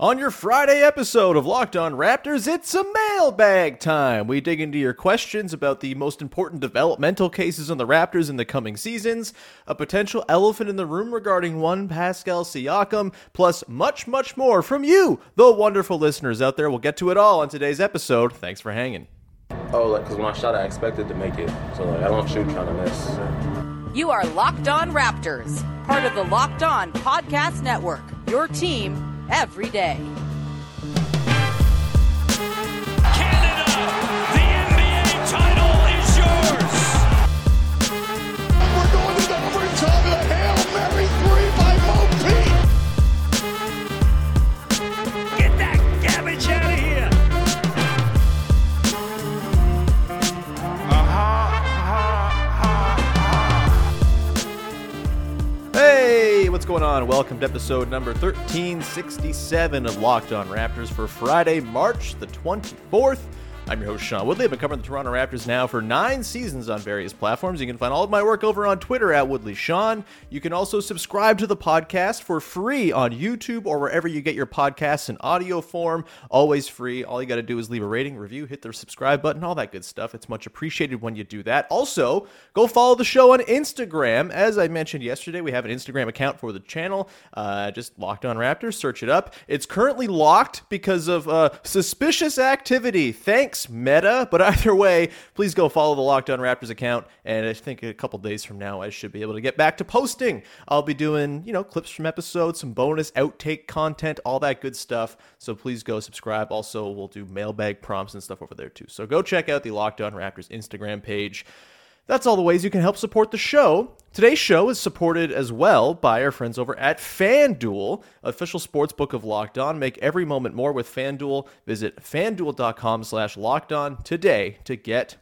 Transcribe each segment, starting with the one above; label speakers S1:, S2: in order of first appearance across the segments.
S1: On your Friday episode of Locked On Raptors, it's a mailbag time. We dig into your questions about the most important developmental cases on the Raptors in the coming seasons, a potential elephant in the room regarding one Pascal Siakam, plus much, much more from you, the wonderful listeners out there. We'll get to it all on today's episode. Thanks for hanging.
S2: Oh, like, because when I shot, I expected to make it. So, like, I don't shoot trying to miss.
S3: You are Locked On Raptors, part of the Locked On Podcast Network, your team every day.
S1: Going on? Welcome to episode number 1367 of Locked On Raptors for Friday, March the 24th. I'm your host, Sean Woodley. I've been covering the Toronto Raptors now for nine seasons on various platforms. You can find all of my work over on Twitter at Woodley Sean. You can also subscribe to the podcast for free on YouTube or wherever you get your podcasts in audio form. Always free. All you got to do is leave a rating, review, hit the subscribe button, all that good stuff. It's much appreciated when you do that. Also, go follow the show on Instagram. As I mentioned yesterday, we have an Instagram account for the channel. Uh, just Locked On Raptors. Search it up. It's currently locked because of uh, suspicious activity. Thanks Meta. But either way, please go follow the Locked On Raptors account. And I think a couple days from now, I should be able to get back to posting. I'll be doing, you know, clips from episodes, some bonus outtake content, all that good stuff. So please go subscribe. Also, we'll do mailbag prompts and stuff over there too. So go check out the Locked On Raptors Instagram page. That's all the ways you can help support the show. Today's show is supported as well by our friends over at FanDuel, official sports book of Locked On. Make every moment more with FanDuel. Visit fanduel.com slash locked on today to get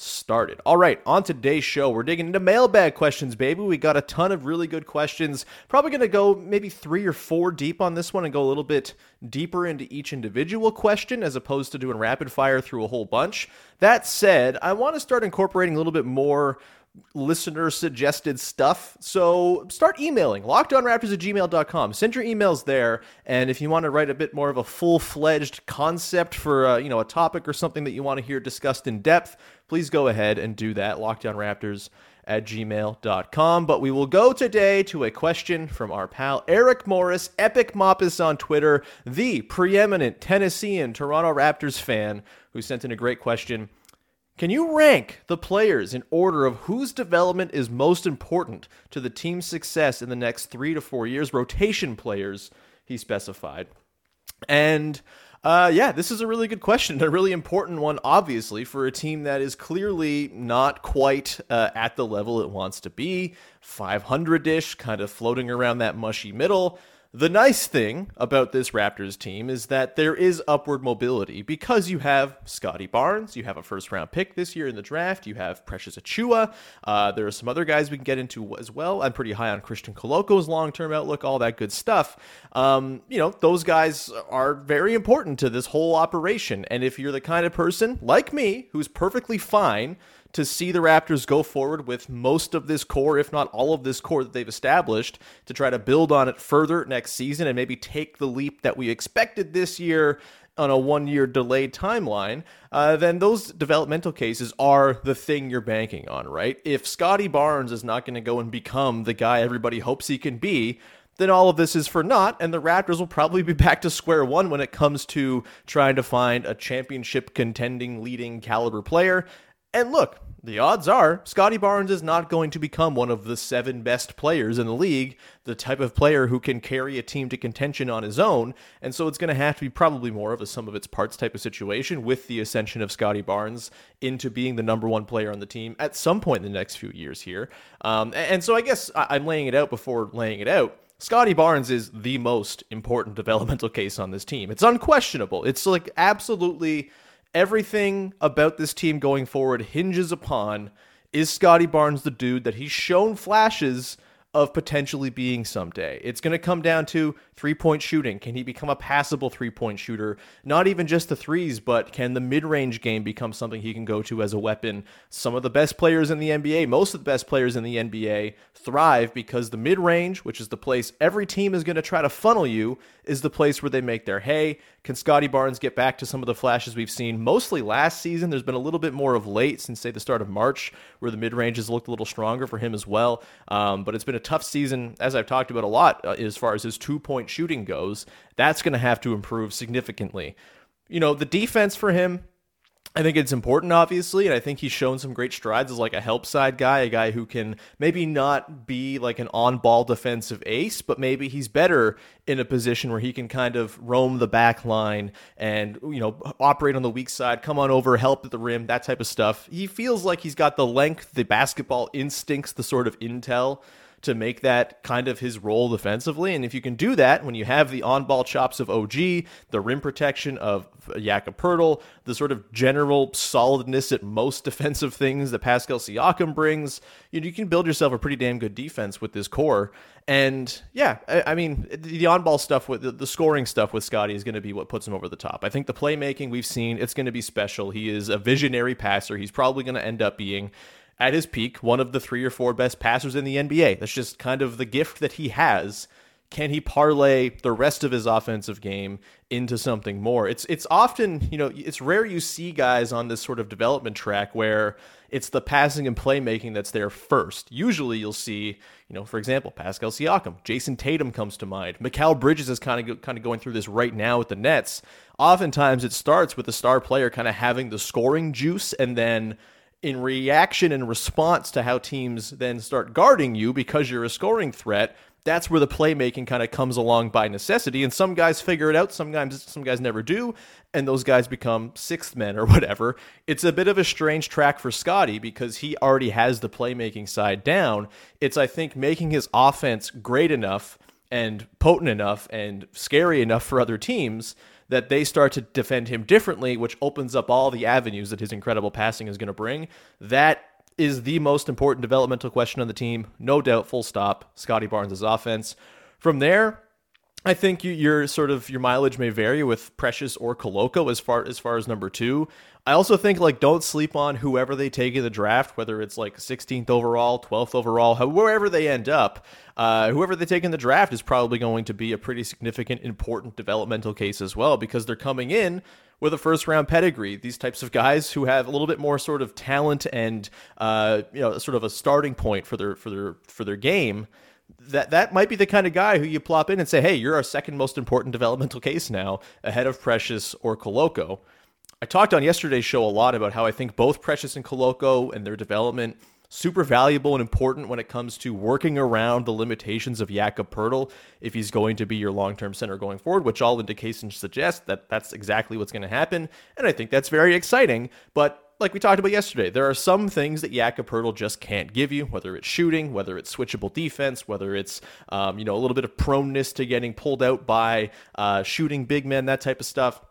S1: started. All right, on today's show, we're digging into mailbag questions, baby. We got a ton of really good questions. Probably going to go maybe three or four deep on this one and go a little bit deeper into each individual question as opposed to doing rapid fire through a whole bunch. That said, I want to start incorporating a little bit more listener suggested stuff. So start emailing lockedonraptors at gmail.com. Send your emails there. And if you want to write a bit more of a full fledged concept for, uh, you know, a topic or something that you want to hear discussed in depth, please go ahead and do that. lockedonraptors at gmail.com. But we will go today to a question from our pal Eric Morris, Epic Moppus on Twitter, the preeminent Tennessean Toronto Raptors fan, who sent in a great question. Can you rank the players in order of whose development is most important to the team's success in the next three to four years? Rotation players, he specified. And uh, yeah, this is a really good question, a really important one, obviously, for a team that is clearly not quite uh, at the level it wants to be. 500 ish, kind of floating around that mushy middle. The nice thing about this Raptors team is that there is upward mobility because you have Scottie Barnes, you have a first round pick this year in the draft, you have Precious Achiuwa. Uh, there are some other guys we can get into as well. I'm pretty high on Christian Koloko's long term outlook, all that good stuff. Um, you know, those guys are very important to this whole operation. And if you're the kind of person like me who's perfectly fine to see the Raptors go forward with most of this core, if not all of this core that they've established, to try to build on it further next season and maybe take the leap that we expected this year on a one year delayed timeline, uh, then those developmental cases are the thing you're banking on, right? If Scottie Barnes is not going to go and become the guy everybody hopes he can be, then all of this is for naught, and the Raptors will probably be back to square one when it comes to trying to find a championship contending leading caliber player. And look, the odds are Scottie Barnes is not going to become one of the seven best players in the league, the type of player who can carry a team to contention on his own. And so it's going to have to be probably more of a sum of its parts type of situation with the ascension of Scottie Barnes into being the number one player on the team at some point in the next few years here. Um, and so I guess I'm laying it out before laying it out. Scottie Barnes is the most important developmental case on this team. It's unquestionable. It's like absolutely everything about this team going forward hinges upon is Scottie Barnes the dude that he's shown flashes of potentially being someday. It's going to come down to three point shooting. Can he become a passable three point shooter? Not even just the threes, but can the mid range game become something he can go to as a weapon? Some of the best players in the NBA, most of the best players in the NBA, thrive because the mid range, which is the place every team is going to try to funnel you, is the place where they make their hay. Can Scottie Barnes get back to some of the flashes we've seen mostly last season? There's been a little bit more of late since, say, the start of March, where the mid range has looked a little stronger for him as well. Um, but it's been a tough season, as I've talked about a lot, uh, as far as his two point shooting goes. That's going to have to improve significantly. You know, the defense for him, I think it's important, obviously, and I think he's shown some great strides as like a help side guy, a guy who can maybe not be like an on ball defensive ace, but maybe he's better in a position where he can kind of roam the back line and, you know, operate on the weak side, come on over, help at the rim, that type of stuff. He feels like he's got the length, the basketball instincts, the sort of intel to make that kind of his role defensively. And if you can do that when you have the on ball chops of OG, the rim protection of Jakob Poeltl, the sort of general solidness at most defensive things that Pascal Siakam brings, you, you can build yourself a pretty damn good defense with this core. And yeah, I, I mean, the on ball stuff with the, the scoring stuff with Scottie is going to be what puts him over the top. I think the playmaking we've seen, it's going to be special. He is a visionary passer. He's probably going to end up being at his peak, one of the three or four best passers in the NBA. That's just kind of the gift that he has. Can he parlay the rest of his offensive game into something more? It's it's often, you know, it's rare you see guys on this sort of development track where it's the passing and playmaking that's there first. Usually you'll see, you know, for example, Pascal Siakam, Jayson Tatum comes to mind. Mikal Bridges is kind of kind of going through this right now with the Nets. Oftentimes it starts with the star player kind of having the scoring juice and then in reaction and response to how teams then start guarding you because you're a scoring threat, that's where the playmaking kind of comes along by necessity. And some guys figure it out, some guys some guys never do, and those guys become sixth men or whatever. It's a bit of a strange track for Scottie because he already has the playmaking side down. It's I think making his offense great enough and potent enough and scary enough for other teams that they start to defend him differently, which opens up all the avenues that his incredible passing is going to bring. That is the most important developmental question on the team. No doubt, full stop. Scottie Barnes' offense. From there, I think you, your sort of your mileage may vary with Precious or Koloko as far as far as number two. I also think like don't sleep on whoever they take in the draft, whether it's like 16th overall, 12th overall, wherever they end up. Uh, whoever they take in the draft is probably going to be a pretty significant, important developmental case as well because they're coming in with a first round pedigree. These types of guys who have a little bit more sort of talent and uh, you know sort of a starting point for their for their for their game that that might be the kind of guy who you plop in and say, "Hey, you're our second most important developmental case now, ahead of Precious or Koloko." I talked on yesterday's show a lot about how I think both Precious and Koloko and their development super valuable and important when it comes to working around the limitations of Jakob Poeltl if he's going to be your long-term center going forward, which all indications suggest that that's exactly what's going to happen, and I think that's very exciting. But like we talked about yesterday, there are some things that Jakob Poeltl just can't give you, whether it's shooting, whether it's switchable defense, whether it's um, you know a little bit of proneness to getting pulled out by uh, shooting big men, that type of stuff.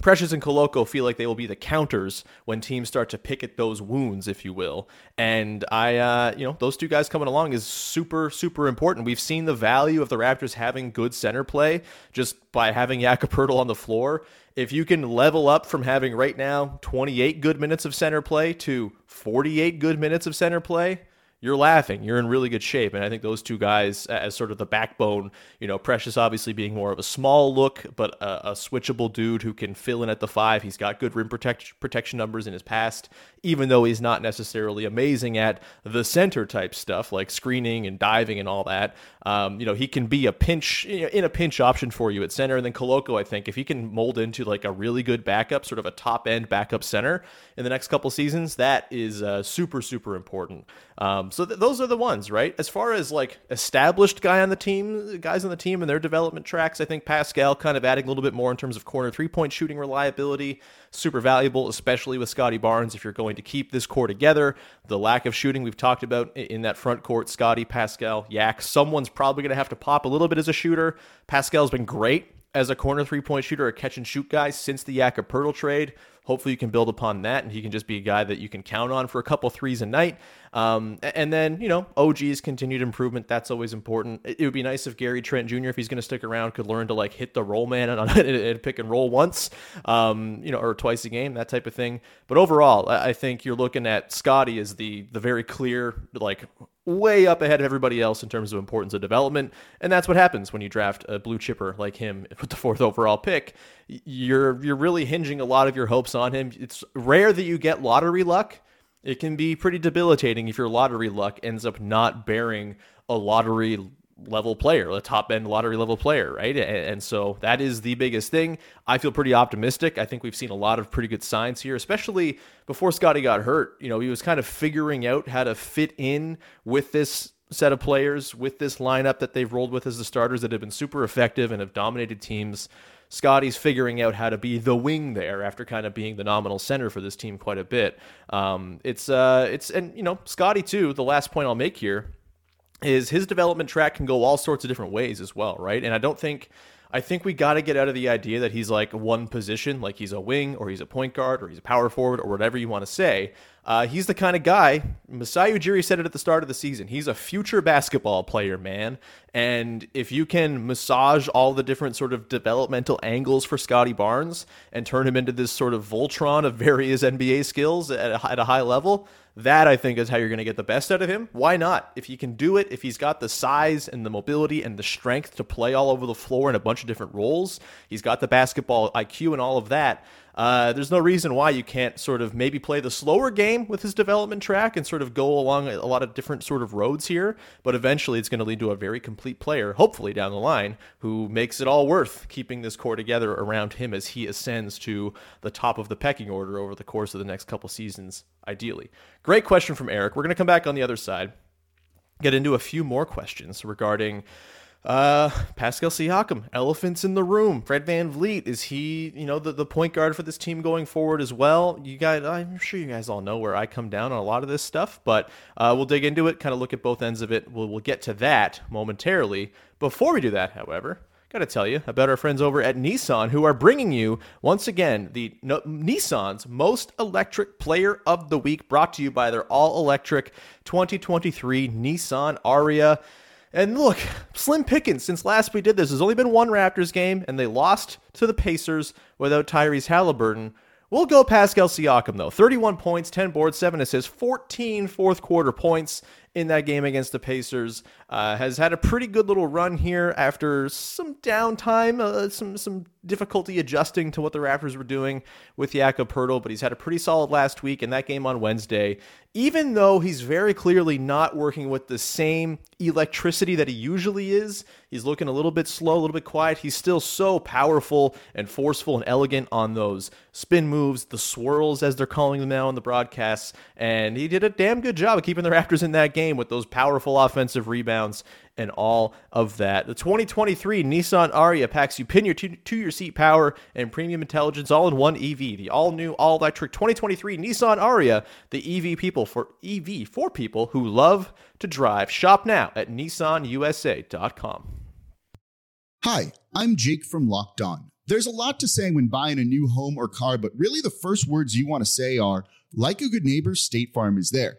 S1: Precious and Koloko feel like they will be the counters when teams start to pick at those wounds, if you will. And I, uh, you know, those two guys coming along is super, super important. We've seen the value of the Raptors having good center play just by having Jakob Poeltl on the floor. If you can level up from having right now 28 good minutes of center play to 48 good minutes of center play, you're laughing. You're in really good shape. And I think those two guys, as sort of the backbone, you know, Precious obviously being more of a small look, but a, a switchable dude who can fill in at the five. He's got good rim protect, protection numbers in his past, even though he's not necessarily amazing at the center type stuff like screening and diving and all that. Um, you know, he can be a pinch in a pinch option for you at center. And then Koloko, I think, if he can mold into like a really good backup, sort of a top end backup center in the next couple seasons, that is uh, super, super important. Um, so th- those are the ones, right? As far as like established guy on the team, guys on the team and their development tracks, I think Pascal kind of adding a little bit more in terms of corner three point shooting reliability, super valuable, especially with Scottie Barnes if you're going to keep this core together. The lack of shooting we've talked about in that front court, Scottie, Pascal, Yak, someone's probably going to have to pop a little bit as a shooter. Pascal's been great as a corner three point shooter, a catch and shoot guy since the Jakob trade. Hopefully, you can build upon that, and he can just be a guy that you can count on for a couple threes a night. Um, and then, you know, OG's continued improvement. That's always important. It would be nice if Gary Trent Jr., if he's going to stick around, could learn to like hit the roll man and, and pick and roll once, um, you know, or twice a game, that type of thing. But overall, I think you're looking at Scottie as the the very clear, like way up ahead of everybody else in terms of importance of development. And that's what happens when you draft a blue chipper like him with the fourth overall pick. You're you're really hinging a lot of your hopes on him. It's rare that you get lottery luck. It can be pretty debilitating if your lottery luck ends up not bearing a lottery level player, a top end lottery level player, right? And, so that is the biggest thing. I feel pretty optimistic. I think we've seen a lot of pretty good signs here, especially before Scottie got hurt. You know, he was kind of figuring out how to fit in with this set of players, with this lineup that they've rolled with as the starters that have been super effective and have dominated teams. Scottie's figuring out how to be the wing there after kind of being the nominal center for this team quite a bit. Um, it's uh, it's and you know Scottie too. The last point I'll make here is his development track can go all sorts of different ways as well, right? And I don't think I think we got to get out of the idea that he's like one position, like he's a wing or he's a point guard or he's a power forward or whatever you want to say. Uh, he's the kind of guy, Masai Ujiri said it at the start of the season. He's a future basketball player, man. And if you can massage all the different sort of developmental angles for Scottie Barnes and turn him into this sort of Voltron of various NBA skills at a, at a high level, that I think is how you're going to get the best out of him. Why not? If he can do it, if he's got the size and the mobility and the strength to play all over the floor in a bunch of different roles, he's got the basketball IQ and all of that. Uh, there's no reason why you can't sort of maybe play the slower game with his development track and sort of go along a lot of different sort of roads here. But eventually, it's going to lead to a very complete player, hopefully down the line, who makes it all worth keeping this core together around him as he ascends to the top of the pecking order over the course of the next couple seasons, ideally. Great question from Eric. We're going to come back on the other side, get into a few more questions regarding uh, Pascal Siakam, elephants in the room. Fred VanVleet, is he, you know, the, the point guard for this team going forward as well? You guys, I'm sure you guys all know where I come down on a lot of this stuff, but uh, we'll dig into it, kind of look at both ends of it. We'll, we'll get to that momentarily. Before we do that, however, got to tell you about our friends over at Nissan who are bringing you, once again, the no, Nissan's most electric player of the week, brought to you by their all electric 2023 Nissan Ariya. And look, slim pickings since last we did this. There's only been one Raptors game, and they lost to the Pacers without Tyrese Halliburton. We'll go Pascal Siakam, though. 31 points, 10 boards, 7 assists, 14 fourth quarter points in that game against the Pacers. Uh, has had a pretty good little run here after some downtime, uh, some some difficulty adjusting to what the Raptors were doing with Jakob Poeltl, but he's had a pretty solid last week in that game on Wednesday. Even though he's very clearly not working with the same electricity that he usually is, he's looking a little bit slow, a little bit quiet. He's still so powerful and forceful and elegant on those spin moves, the swirls as they're calling them now on the broadcasts, and he did a damn good job of keeping the Raptors in that game game with those powerful offensive rebounds and all of that. The 2023 Nissan Ariya packs you pin your two, to your seat power and premium intelligence all in one EV. The all new all electric 2023 Nissan Ariya, the EV people for EV for people who love to drive. Shop now at nissanusa.com.
S4: Hi, I'm Jake from Locked On. There's a lot to say when buying a new home or car, but really the first words you want to say are, like a good neighbor, State Farm is there.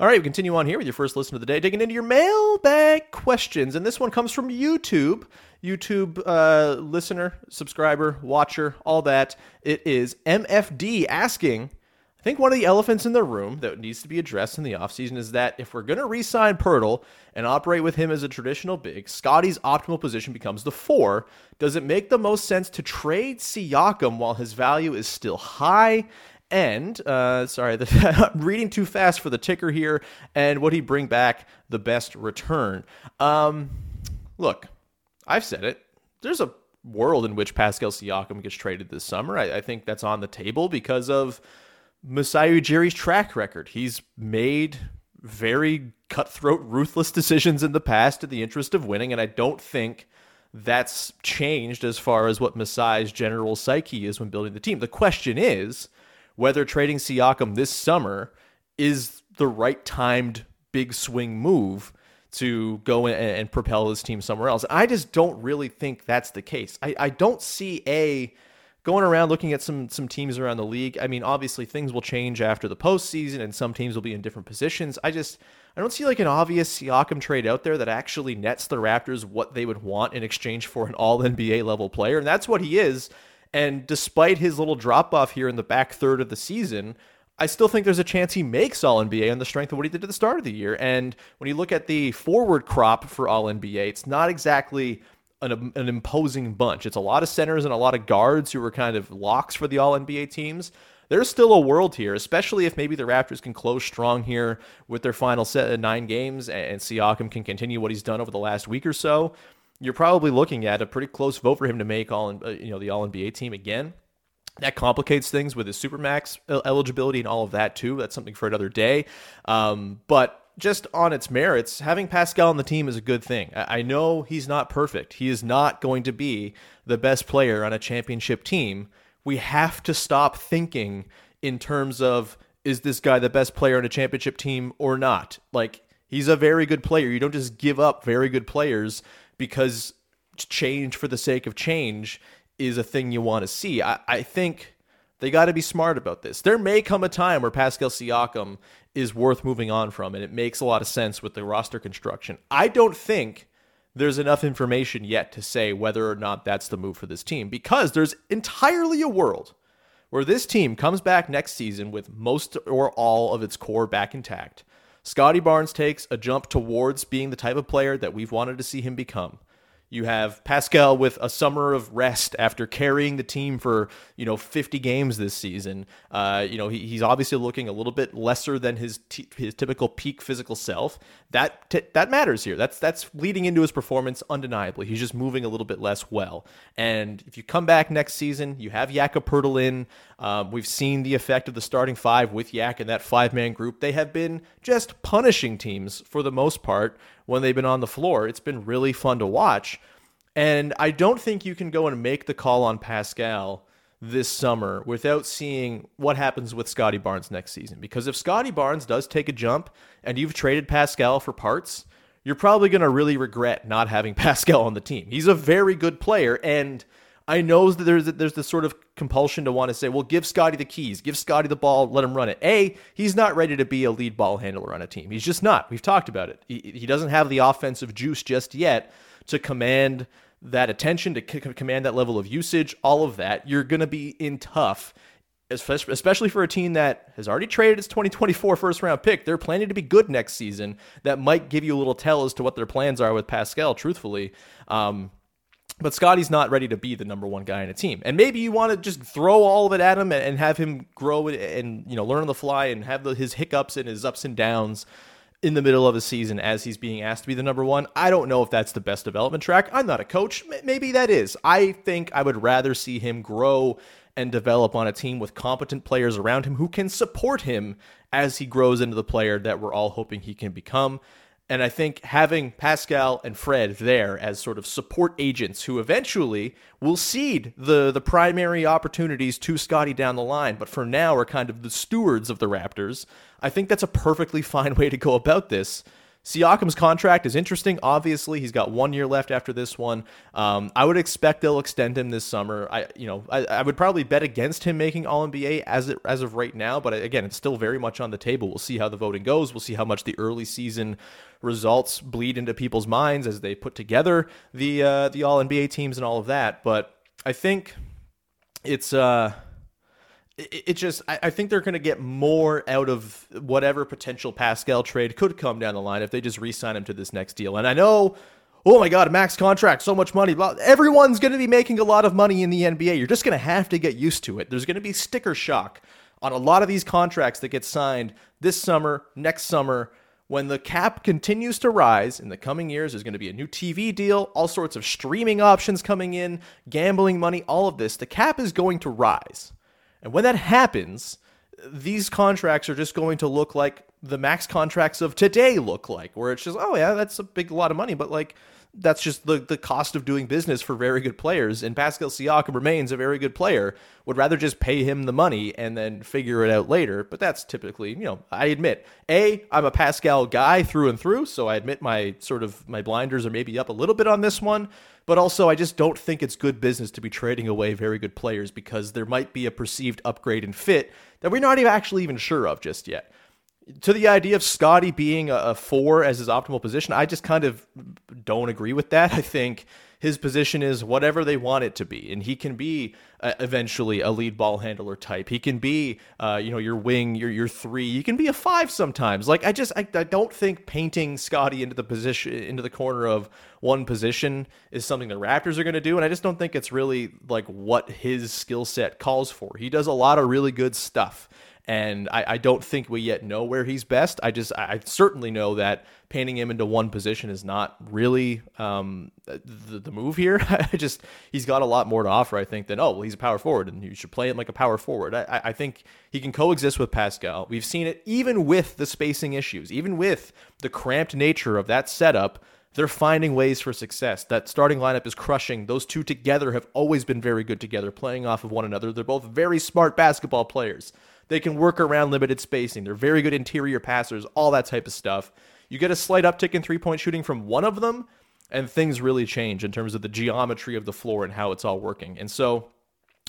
S1: All right, we continue on here with your first listen of the day, digging into your mailbag questions. And this one comes from YouTube. YouTube uh, listener, subscriber, watcher, all that. It is MFD asking I think one of the elephants in the room that needs to be addressed in the offseason is that if we're going to re sign Poeltl and operate with him as a traditional big, Scottie's optimal position becomes the four. Does it make the most sense to trade Siakam while his value is still high? And uh, sorry, the, I'm reading too fast for the ticker here. And would he bring back the best return? Um, look, I've said it. There's a world in which Pascal Siakam gets traded this summer. I, I think that's on the table because of Masai Ujiri's track record. He's made very cutthroat, ruthless decisions in the past in the interest of winning, and I don't think that's changed as far as what Masai's general psyche is when building the team. The question is whether trading Siakam this summer is the right timed big swing move to go and, and propel his team somewhere else. I just don't really think that's the case. I, I don't see a going around looking at some some teams around the league. I mean, obviously things will change after the postseason, and some teams will be in different positions. I just I don't see like an obvious Siakam trade out there that actually nets the Raptors what they would want in exchange for an All NBA level player, and that's what he is. And despite his little drop off here in the back third of the season, I still think there's a chance he makes All NBA on the strength of what he did at the start of the year. And when you look at the forward crop for All NBA, it's not exactly an, an imposing bunch. It's a lot of centers and a lot of guards who are kind of locks for the All NBA teams. There's still a world here, especially if maybe the Raptors can close strong here with their final set of nine games and Siakam can continue what he's done over the last week or so you're probably looking at a pretty close vote for him to make all uh, you know the All NBA team again. That complicates things with his supermax eligibility and all of that too. That's something for another day. Um, but just on its merits, having Pascal on the team is a good thing. I know he's not perfect. He is not going to be the best player on a championship team. We have to stop thinking in terms of is this guy the best player on a championship team or not? Like he's a very good player. You don't just give up very good players because change for the sake of change is a thing you want to see. I, I think they got to be smart about this. There may come a time where Pascal Siakam is worth moving on from, and it makes a lot of sense with the roster construction. I don't think there's enough information yet to say whether or not that's the move for this team because there's entirely a world where this team comes back next season with most or all of its core back intact. Scottie Barnes takes a jump towards being the type of player that we've wanted to see him become. You have Pascal with a summer of rest after carrying the team for you know 50 games this season. Uh, you know he, he's obviously looking a little bit lesser than his t- his typical peak physical self. That t- that matters here. That's that's leading into his performance undeniably. He's just moving a little bit less well. And if you come back next season, you have Jakob Poeltl in. Um, we've seen the effect of the starting five with Yak and that five man group. They have been just punishing teams for the most part when they've been on the floor. It's been really fun to watch. And I don't think you can go and make the call on Pascal this summer without seeing what happens with Scottie Barnes next season. Because if Scottie Barnes does take a jump and you've traded Pascal for parts, you're probably going to really regret not having Pascal on the team. He's a very good player. And I know that there's there's this sort of compulsion to want to say, well, give Scottie the keys, give Scottie the ball, let him run it. A, he's not ready to be a lead ball handler on a team. He's just not. We've talked about it. He, he doesn't have the offensive juice just yet to command that attention, to c- command that level of usage, all of that. You're going to be in tough especially for a team that has already traded its 2024 first round pick. They're planning to be good next season. That might give you a little tell as to what their plans are with Pascal, truthfully. Um, but Scottie's not ready to be the number one guy in a team. And maybe you want to just throw all of it at him and have him grow and, you know learn on the fly and have the, his hiccups and his ups and downs in the middle of a season as he's being asked to be the number one. I don't know if that's the best development track. I'm not a coach. Maybe that is. I think I would rather see him grow and develop on a team with competent players around him who can support him as he grows into the player that we're all hoping he can become. And I think having Pascal and Fred there as sort of support agents who eventually will cede the, the primary opportunities to Scottie down the line, but for now are kind of the stewards of the Raptors, I think that's a perfectly fine way to go about this. Siakam's contract is interesting. Obviously, he's got one year left after this one. Um, I would expect they'll extend him this summer. I, you know, I, I would probably bet against him making All NBA as it, as of right now. But again, it's still very much on the table. We'll see how the voting goes. We'll see how much the early season results bleed into people's minds as they put together the uh, the All NBA teams and all of that. But I think it's. Uh, it, just I, I think they're going to get more out of whatever potential Pascal trade could come down the line if they just re-sign him to this next deal. And I know, oh my God, max contract, so much money. Everyone's going to be making a lot of money in the NBA. You're just going to have to get used to it. There's going to be sticker shock on a lot of these contracts that get signed this summer, next summer. When the cap continues to rise in the coming years, there's going to be a new TV deal, all sorts of streaming options coming in, gambling money, all of this. The cap is going to rise. And when that happens, these contracts are just going to look like the max contracts of today look like, where it's just, oh yeah, that's a big lot of money, but like that's just the, the cost of doing business for very good players. And Pascal Siakam remains a very good player. Would rather just pay him the money and then figure it out later. But that's typically, you know, I admit, A, I'm a Pascal guy through and through, so I admit my sort of my blinders are maybe up a little bit on this one. But also, I just don't think it's good business to be trading away very good players because there might be a perceived upgrade in fit that we're not even actually even sure of just yet. To the idea of Scottie being a, four as his optimal position, I just kind of don't agree with that. I think his position is whatever they want it to be, and he can be uh, eventually a lead ball handler type. He can be, uh, you know, your wing, your your three. He can be a five sometimes. Like I just, I, I don't think painting Scottie into the position, into the corner of one position is something the Raptors are going to do, and I just don't think it's really like what his skill set calls for. He does a lot of really good stuff and I, I, don't think we yet know where he's best. I just I certainly know that painting him into one position is not really um, the, the move here. I just he's got a lot more to offer, I think, than oh well he's a power forward and you should play him like a power forward. I, I think he can coexist with Pascal. We've seen it even with the spacing issues, even with the cramped nature of that setup. They're finding ways for success. That starting lineup is crushing. Those two together have always been very good together, playing off of one another. They're both very smart basketball players. They can work around limited spacing. They're very good interior passers, all that type of stuff. You get a slight uptick in three point shooting from one of them, and things really change in terms of the geometry of the floor and how it's all working. And so,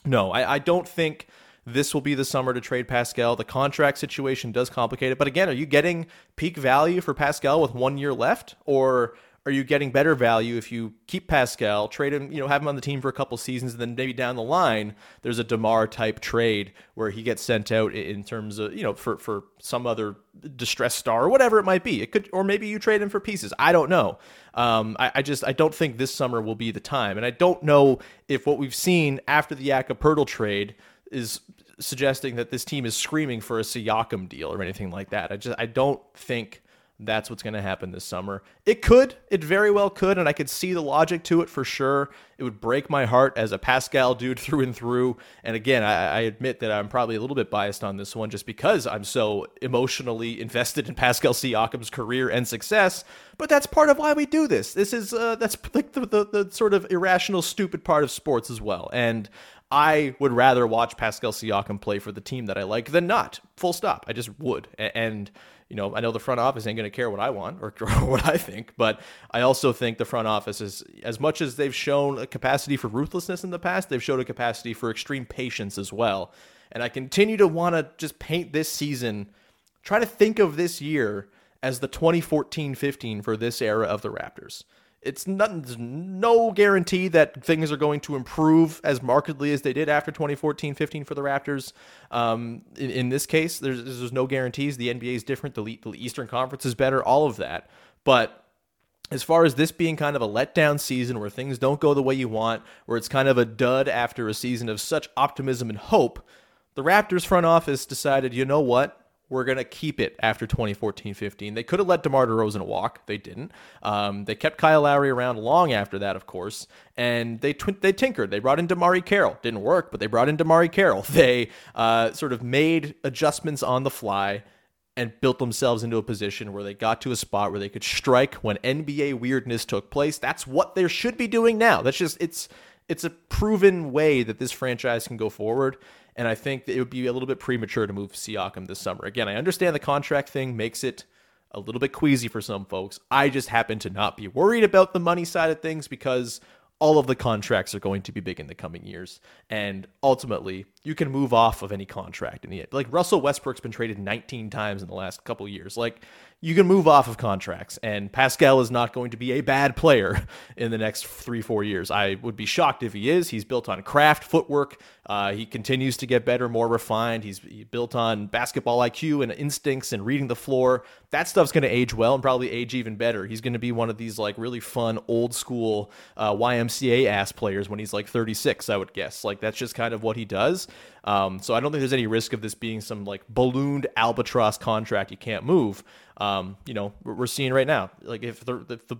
S1: no, I, I don't think this will be the summer to trade Pascal. The contract situation does complicate it. But again, are you getting peak value for Pascal with one year left? Or are you getting better value if you keep Pascal, trade him, you know, have him on the team for a couple seasons, and then maybe down the line there's a Demar type trade where he gets sent out in terms of you know for for some other distressed star or whatever it might be. It could, or maybe you trade him for pieces. I don't know. Um, I, I, just I don't think this summer will be the time, and I don't know if what we've seen after the Jakob trade is suggesting that this team is screaming for a Siakam deal or anything like that. I just I don't think that's what's going to happen this summer. It could, it very well could, and I could see the logic to it for sure. It would break my heart as a Pascal dude through and through. And again, I, I, admit that I'm probably a little bit biased on this one just because I'm so emotionally invested in Pascal Siakam's career and success. But that's part of why we do this. This is uh, that's like the, the, the sort of irrational, stupid part of sports as well. And I would rather watch Pascal Siakam play for the team that I like than not. Full stop. I just would. And you know, I know the front office ain't going to care what I want or, or, what I think, but I also think the front office is, as much as they've shown a capacity for ruthlessness in the past, they've showed a capacity for extreme patience as well. And I continue to want to just paint this season, try to think of this year as the 2014 15 for this era of the Raptors. It's not, no guarantee that things are going to improve as markedly as they did after 2014 15 for the Raptors. Um, in, in, this case, there's, there's no guarantees. The NBA is different, the, the Eastern Conference is better, all of that. But as far as this being kind of a letdown season where things don't go the way you want, where it's kind of a dud after a season of such optimism and hope, the Raptors front office decided, you know what? We're going to keep it after 2014 15. They could have let DeMar DeRozan walk. They didn't. Um, they kept Kyle Lowry around long after that, of course. And they tw- they tinkered. They brought in DeMarre Carroll. Didn't work, but they brought in DeMarre Carroll. They uh, sort of made adjustments on the fly and built themselves into a position where they got to a spot where they could strike when NBA weirdness took place. That's what they should be doing now. That's just, it's. It's a proven way that this franchise can go forward. And I think that it would be a little bit premature to move Siakam this summer. Again, I understand the contract thing makes it a little bit queasy for some folks. I just happen to not be worried about the money side of things because all of the contracts are going to be big in the coming years. And ultimately, you can move off of any contract in the end. Like Russell Westbrook's been traded 19 times in the last couple years. Like you can move off of contracts, and Pascal is not going to be a bad player in the next three, four years. I would be shocked if he is. He's built on craft, footwork. Uh, he continues to get better, more refined. He's built on basketball IQ and instincts and reading the floor. That stuff's going to age well and probably age even better. He's going to be one of these like really fun, old school uh, YMCA ass players when he's like 36, I would guess. Like that's just kind of what he does. Um, so I don't think there's any risk of this being some like ballooned albatross contract you can't move. Um, you know, we're seeing right now, like if the, if the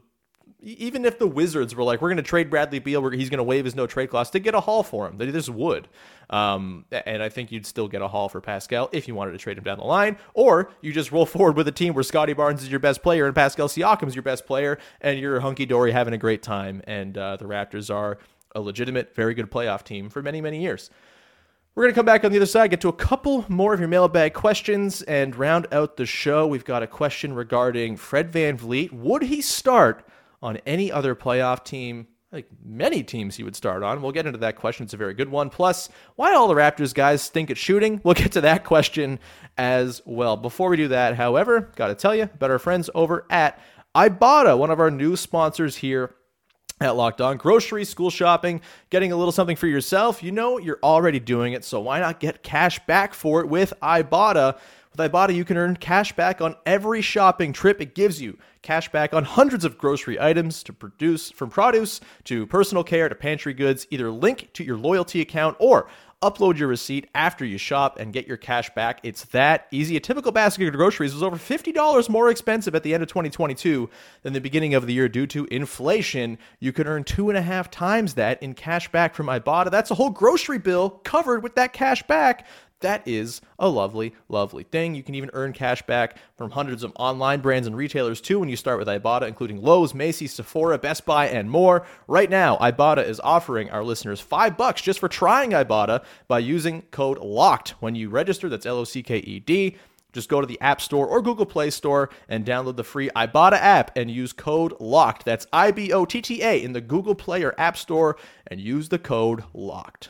S1: even if the Wizards were like, we're going to trade Bradley Beal, he's going to waive his no trade clause to get a haul for him, they just would. Um, and I think you'd still get a haul for Pascal if you wanted to trade him down the line, or you just roll forward with a team where Scottie Barnes is your best player and Pascal Siakam is your best player, and you're hunky dory having a great time. And uh, the Raptors are a legitimate, very good playoff team for many, many years. We're going to come back on the other side, get to a couple more of your mailbag questions, and round out the show. We've got a question regarding Fred Van VanVleet. Would he start on any other playoff team? Like many teams he would start on. We'll get into that question. It's a very good one. Plus, why all the Raptors guys stink at shooting? We'll get to that question as well. Before we do that, however, got to tell you about our friends over at Ibotta, one of our new sponsors here at Locked On. Grocery, school shopping, getting a little something for yourself. You know you're already doing it, so why not get cash back for it with Ibotta? With Ibotta, you can earn cash back on every shopping trip. It gives you cash back on hundreds of grocery items to produce from produce to personal care to pantry goods. Either link to your loyalty account or upload your receipt after you shop and get your cash back. It's that easy. A typical basket of groceries was over $50 more expensive at the end of 2022 than the beginning of the year due to inflation. You can earn two and a half times that in cash back from Ibotta. That's a whole grocery bill covered with that cash back. That is a lovely, lovely thing. You can even earn cash back from hundreds of online brands and retailers too when you start with Ibotta, including Lowe's, Macy's, Sephora, Best Buy, and more. Right now, Ibotta is offering our listeners five bucks just for trying Ibotta by using code LOCKED when you register. That's L O C K E D. Just go to the App Store or Google Play Store and download the free Ibotta app and use code LOCKED. That's I B O T T A in the Google Play or App Store and use the code LOCKED.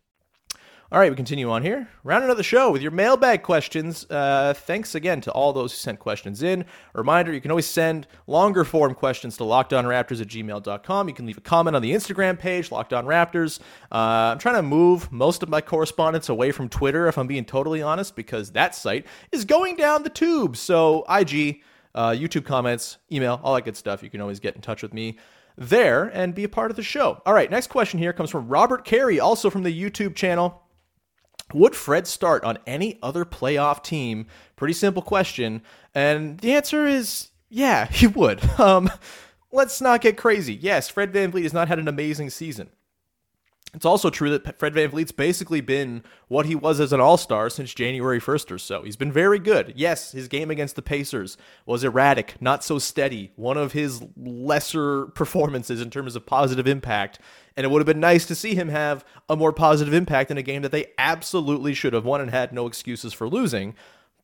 S1: All right, we continue on here. Round the show with your mailbag questions. Uh, thanks again to all those who sent questions in. A reminder, you can always send longer form questions to lockedonraptors at gmail.com. You can leave a comment on the Instagram page, Locked On Raptors. Uh, I'm trying to move most of my correspondence away from Twitter, if I'm being totally honest, because that site is going down the tube. So, IG, uh, YouTube comments, email, all that good stuff. You can always get in touch with me there and be a part of the show. All right, next question here comes from Robert Carey, also from the YouTube channel. Would Fred start on any other playoff team? Pretty simple question. And the answer is yeah, he would. Um, let's not get crazy. Yes, Fred VanVleet has not had an amazing season. It's also true that Fred VanVleet's basically been what he was as an all star since January 1st or so. He's been very good. Yes, his game against the Pacers was erratic, not so steady, one of his lesser performances in terms of positive impact. And it would have been nice to see him have a more positive impact in a game that they absolutely should have won and had no excuses for losing.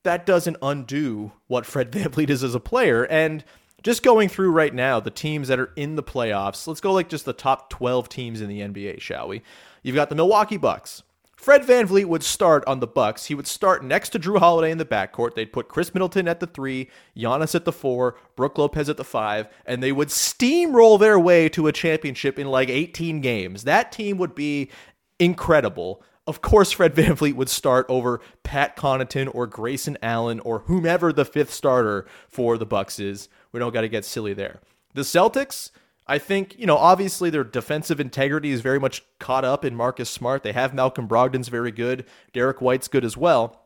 S1: That doesn't undo what Fred VanVleet is as a player. And just going through right now the teams that are in the playoffs. Let's go like just the top 12 teams in the NBA, shall we? You've got the Milwaukee Bucks. Fred VanVleet would start on the Bucks. He would start next to Jrue Holiday in the backcourt. They'd put Khris Middleton at the three, Giannis at the four, Brook Lopez at the five, and they would steamroll their way to a championship in like 18 games. That team would be incredible. Of course, Fred VanVleet would start over Pat Connaughton or Grayson Allen or whomever the fifth starter for the Bucks is. We don't got to get silly there. The Celtics, I think, you know, obviously their defensive integrity is very much caught up in Marcus Smart. They have Malcolm Brogdon's very good. Derrick White's good as well.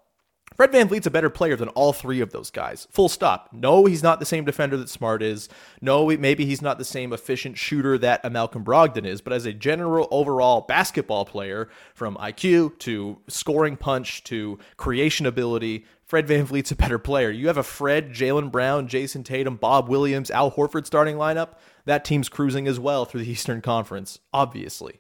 S1: Fred VanVleet's a better player than all three of those guys. Full stop. No, he's not the same defender that Smart is. No, maybe he's not the same efficient shooter that a Malcolm Brogdon is. But as a general overall basketball player, from IQ to scoring punch to creation ability, Fred VanVleet's a better player. You have a Fred, Jaylen Brown, Jayson Tatum, Bob Williams, Al Horford starting lineup. That team's cruising as well through the Eastern Conference, obviously.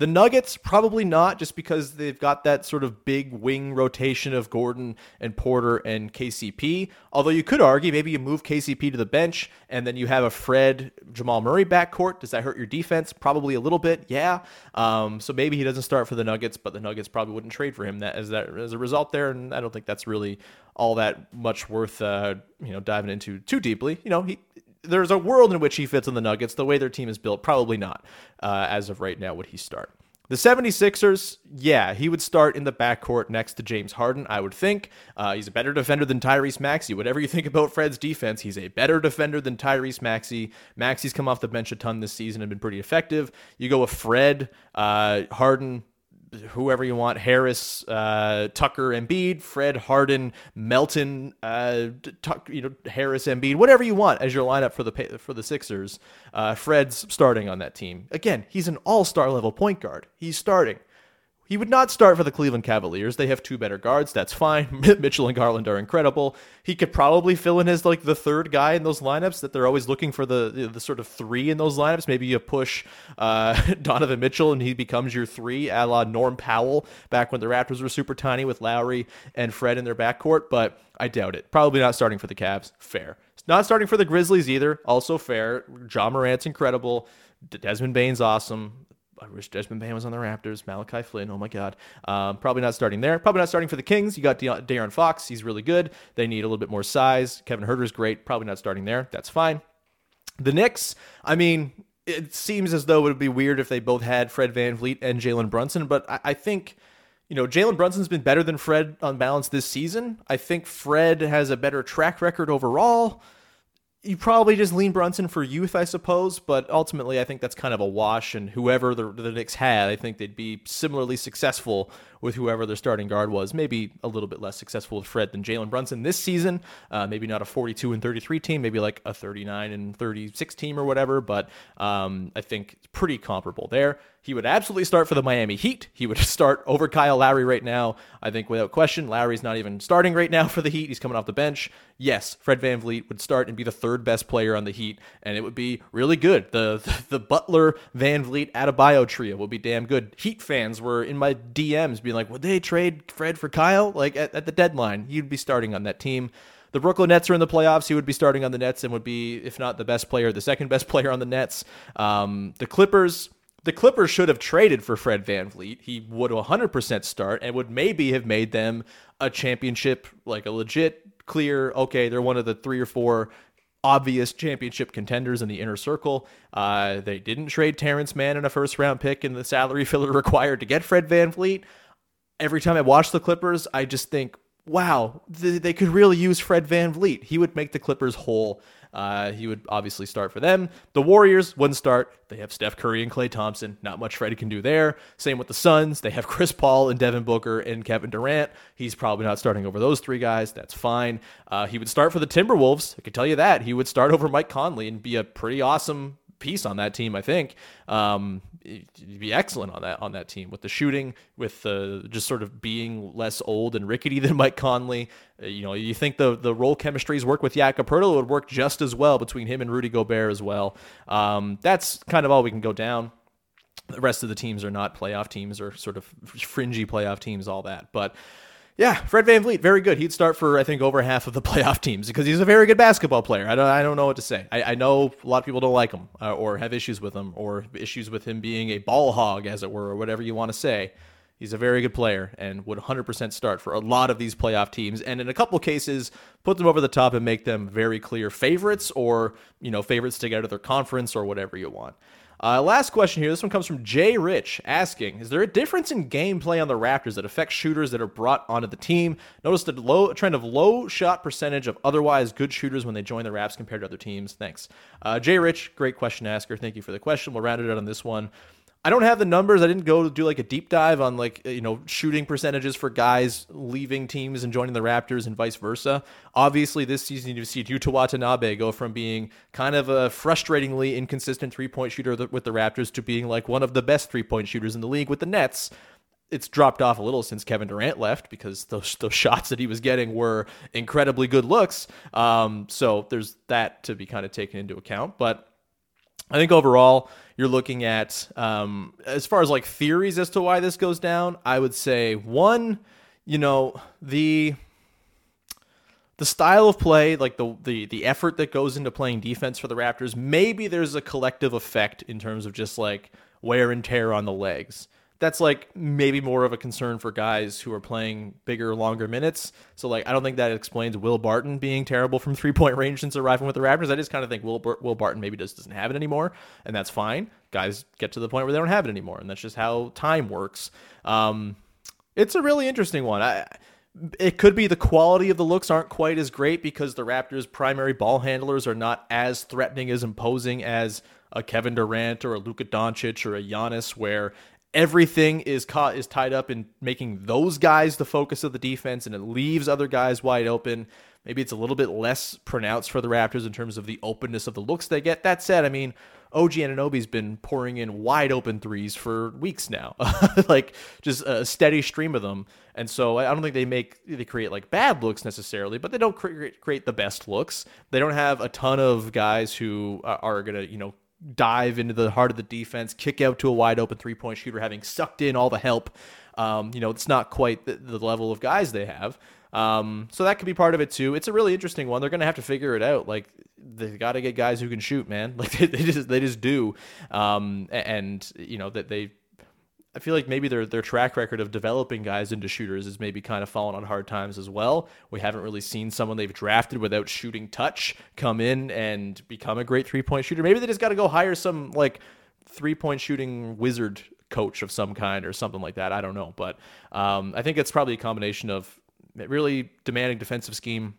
S1: The Nuggets, probably not, just because they've got that sort of big wing rotation of Gordon and Porter and KCP. Although you could argue maybe you move KCP to the bench and then you have a Fred Jamal Murray backcourt. Does that hurt your defense? Probably a little bit, yeah. Um, so maybe he doesn't start for the Nuggets, but the Nuggets probably wouldn't trade for him that as that as a result there. And I don't think that's really all that much worth uh, you know diving into too deeply. You know, he there's a world in which he fits in the Nuggets. The way their team is built, probably not. Uh, as of right now, would he start? The 76ers, yeah, he would start in the backcourt next to James Harden, I would think. Uh, he's a better defender than Tyrese Maxey. Whatever you think about Fred's defense, he's a better defender than Tyrese Maxey. Maxey's come off the bench a ton this season and been pretty effective. You go with Fred, uh, Harden, whoever you want Harris, uh, Tucker, Embiid, Fred, Harden, Melton, uh, Tuck, you know Harris, Embiid, whatever you want as your lineup for the for the Sixers. Uh, Fred's starting on that team again. He's an All Star level point guard. He's starting. He would not start for the Cleveland Cavaliers. They have two better guards. That's fine. Mitchell and Garland are incredible. He could probably fill in as like the third guy in those lineups that they're always looking for the the, sort of three in those lineups. Maybe you push uh, Donovan Mitchell and he becomes your three, a la Norm Powell back when the Raptors were super tiny with Lowry and Fred in their backcourt. But I doubt it. Probably not starting for the Cavs. Fair. Not starting for the Grizzlies either. Also fair. Ja Morant's incredible. Desmond Bane's awesome. I wish Desmond Bane was on the Raptors. Malachi Flynn, oh my God. Um, probably not starting there. Probably not starting for the Kings. You got De- De'Aaron Fox. He's really good. They need a little bit more size. Kevin Huerter's great. Probably not starting there. That's fine. The Knicks, I mean, it seems as though it would be weird if they both had Fred VanVleet and Jalen Brunson, but I, I think you know, Jalen Brunson's been better than Fred on balance this season. I think Fred has a better track record overall you probably just lean Brunson for youth, I suppose, but ultimately I think that's kind of a wash. And whoever the, the Knicks had, I think they'd be similarly successful with whoever their starting guard was. Maybe a little bit less successful with Fred than Jalen Brunson this season. Uh, maybe not a 42 and 33 team, maybe like a 39 and 36 team or whatever. But um, I think it's pretty comparable there. He would absolutely start for the Miami Heat. He would start over Kyle Lowry right now. I think without question, Lowry's not even starting right now for the Heat. He's coming off the bench. Yes, Fred VanVleet would start and be the third best player on the Heat, and it would be really good. The the, the Butler VanVleet Adebayo trio would be damn good. Heat fans were in my DMs being like, would they trade Fred for Kyle? Like at, at the deadline, he'd be starting on that team. The Brooklyn Nets are in the playoffs. He would be starting on the Nets and would be, if not the best player, the second best player on the Nets. Um, the Clippers the Clippers should have traded for Fred VanVleet. He would 100% start and would maybe have made them a championship, like a legit, clear, okay, they're one of the three or four obvious championship contenders in the inner circle. Uh, they didn't trade Terance Mann in a first round pick and the salary filler required to get Fred VanVleet. Every time I watch the Clippers, I just think, wow, th- they could really use Fred VanVleet. He would make the Clippers whole Uh, he would obviously start for them. The Warriors wouldn't start. They have Steph Curry and Klay Thompson. Not much Freddie can do there. Same with the Suns. They have Chris Paul and Devin Booker and Kevin Durant. He's probably not starting over those three guys. That's fine. Uh, he would start for the Timberwolves. I can tell you that. He would start over Mike Conley and be a pretty awesome piece on that team. I think um, he'd be excellent on that on that team with the shooting, with uh, just sort of being less old and rickety than Mike Conley. Uh, you know, you think the the role chemistries work with Jakob Poeltl would work just as well between him and Rudy Gobert as well. Um, that's kind of all we can go down. The rest of the teams are not playoff teams or sort of fringy playoff teams, all that, but. Yeah, Fred VanVleet, very good. He'd start for I think over half of the playoff teams because he's a very good basketball player. I don't, I don't know what to say. I, I know a lot of people don't like him uh, or have issues with him or issues with him being a ball hog, as it were, or whatever you want to say. He's a very good player and would 100% start for a lot of these playoff teams, and in a couple cases, put them over the top and make them very clear favorites, or you know, favorites to get out of their conference, or whatever you want. Uh, last question here. This one comes from Jay Rich asking Is there a difference in gameplay on the Raptors that affects shooters that are brought onto the team? Notice the low trend of low shot percentage of otherwise good shooters when they join the Raps compared to other teams. Thanks. Uh, Jay Rich, great question asker. Thank you for the question. We'll round it out on this one. I don't have the numbers. I didn't go do like a deep dive on like you know shooting percentages for guys leaving teams and joining the Raptors and vice versa. Obviously, this season you've seen Yuta Watanabe go from being kind of a frustratingly inconsistent three point shooter with the Raptors to being like one of the best three point shooters in the league with the Nets. It's dropped off a little since Kevin Durant left because those those shots that he was getting were incredibly good looks. Um, so there's that to be kind of taken into account, but. I think overall, you're looking at um, as far as like theories as to why this goes down. I would say one, you know, the the style of play, like the the the effort that goes into playing defense for the Raptors. Maybe there's a collective effect in terms of just like wear and tear on the legs that's like maybe more of a concern for guys who are playing bigger, longer minutes. So like I don't think that explains Will Barton being terrible from three point range since arriving with the Raptors. I just kind of think Will Will Barton maybe just doesn't have it anymore, and that's fine. Guys get to the point where they don't have it anymore, and that's just how time works. Um, it's a really interesting one. I it could be the quality of the looks aren't quite as great because the Raptors' primary ball handlers are not as threatening as imposing as a Kevin Durant or a Luka Doncic or a Giannis, where everything is caught is tied up in making those guys the focus of the defense and it leaves other guys wide open. Maybe it's a little bit less pronounced for the Raptors in terms of the openness of the looks they get. That said, I mean, OG Anunoby's been pouring in wide open threes for weeks now, like just a steady stream of them. And so I don't think they make they create like bad looks necessarily, but they don't create create the best looks. They don't have a ton of guys who are gonna you know dive into the heart of the defense, kick out to a wide open three point shooter, having sucked in all the help. Um, you know, it's not quite the, the, level of guys they have. Um, so that could be part of it too. It's a really interesting one. They're going to have to figure it out. Like they got to get guys who can shoot, man. Like they, they just they just do. Um, and you know that they I feel like maybe their their track record of developing guys into shooters is maybe kind of fallen on hard times as well. We haven't really seen someone they've drafted without shooting touch come in and become a great three point shooter. Maybe they just got to go hire some like three point shooting wizard coach of some kind or something like that. I don't know, but um, I think it's probably a combination of really demanding defensive scheme,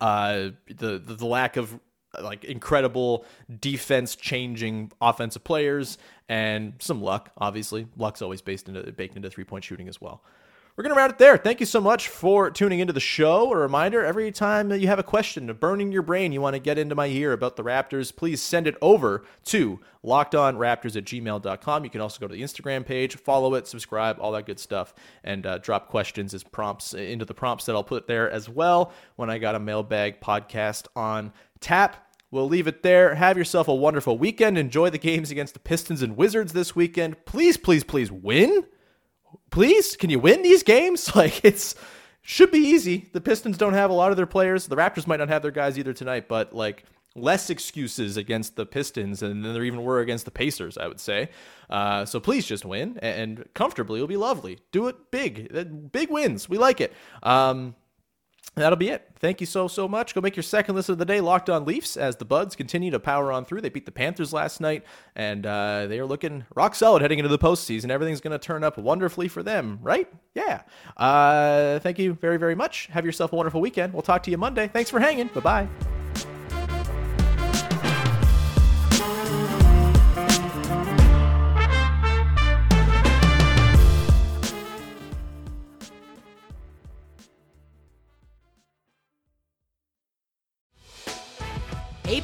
S1: uh, the, the the lack of like incredible defense changing offensive players and some luck obviously. Luck's always based into baked into three point shooting as well we're going to round it there. Thank you so much for tuning into the show. A reminder every time you have a question burning your brain, you want to get into my ear about the Raptors, please send it over to lockedonraptors at gmail.com. You can also go to the Instagram page, follow it, subscribe, all that good stuff, and uh, drop questions as prompts into the prompts that I'll put there as well when I got a mailbag podcast on tap. We'll leave it there. Have yourself a wonderful weekend. Enjoy the games against the Pistons and Wizards this weekend. Please, please, please win please, can you win these games? Like it's should be easy. The Pistons don't have a lot of their players. The Raptors might not have their guys either tonight, but like less excuses against the Pistons and then there even were against the Pacers, I would say. Uh, so please just win and comfortably. It'll be lovely. Do it big. Big wins. We like it. Um, That'll be it. Thank you so, so much. Go make your second listen of the day, Locked On Leafs, as the Buds continue to power on through. They beat the Panthers last night, and uh, they are looking rock solid heading into the postseason. Everything's going to turn up wonderfully for them, right? Yeah. Uh, thank you very, very much. Have yourself a wonderful weekend. We'll talk to you Monday. Thanks for hanging. Bye bye.